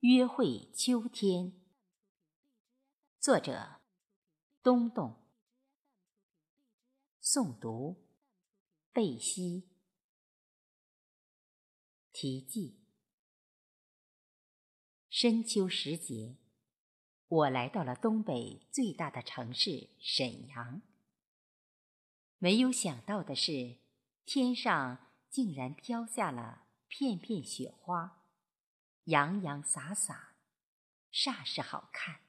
约会秋天，作者东东，诵读贝西。题记：深秋时节，我来到了东北最大的城市沈阳。没有想到的是，天上竟然飘下了片片雪花。洋洋洒洒，煞是好看。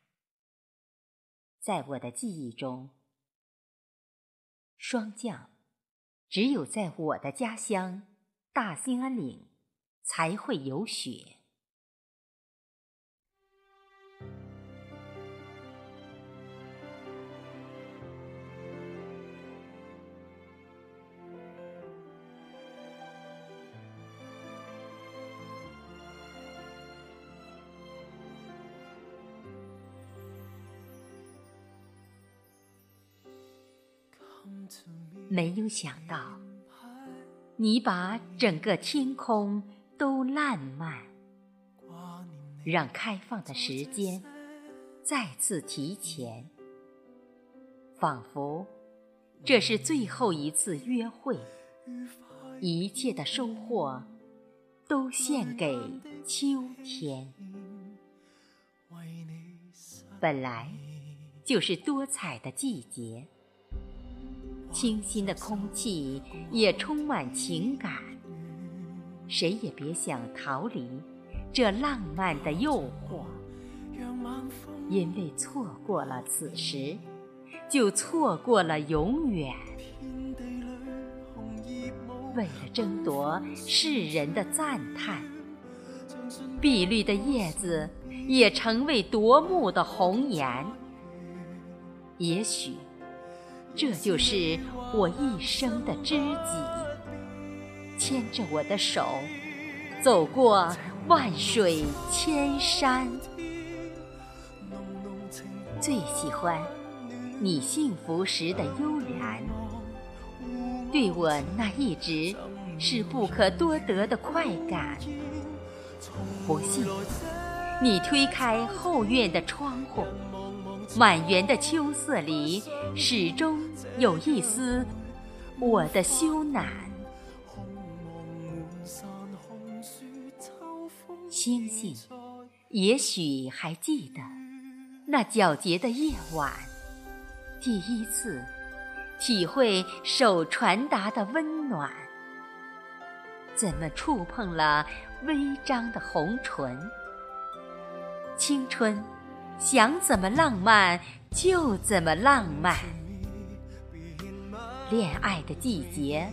在我的记忆中，霜降只有在我的家乡大兴安岭才会有雪。没有想到，你把整个天空都烂漫，让开放的时间再次提前，仿佛这是最后一次约会，一切的收获都献给秋天。本来就是多彩的季节。清新的空气也充满情感，谁也别想逃离这浪漫的诱惑，因为错过了此时，就错过了永远。为了争夺世人的赞叹，碧绿的叶子也成为夺目的红颜。也许。这就是我一生的知己，牵着我的手，走过万水千山。最喜欢你幸福时的悠然，对我那一直是不可多得的快感。不信，你推开后院的窗户。满园的秋色里，始终有一丝我的羞赧。星星，也许还记得那皎洁的夜晚，第一次体会手传达的温暖。怎么触碰了微张的红唇？青春。想怎么浪漫就怎么浪漫，恋爱的季节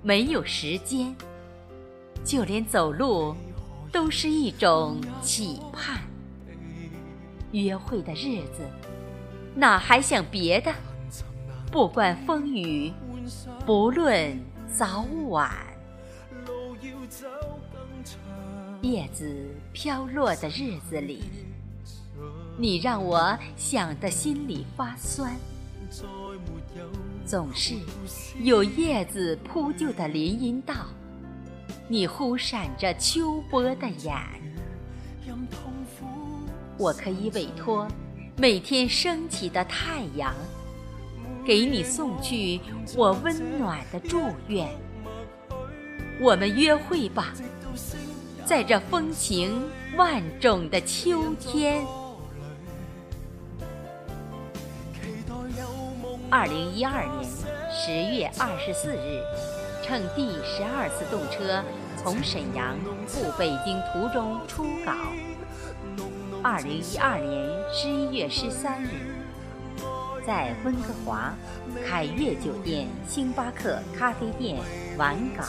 没有时间，就连走路都是一种期盼。约会的日子哪还想别的？不管风雨，不论早晚，叶子飘落的日子里。你让我想得心里发酸，总是有叶子铺就的林荫道，你忽闪着秋波的眼，我可以委托每天升起的太阳，给你送去我温暖的祝愿。我们约会吧，在这风情万种的秋天。二零一二年十月二十四日，乘第十二次动车从沈阳赴北京途中出稿。二零一二年十一月十三日，在温哥华凯悦酒店星巴克咖啡店完稿。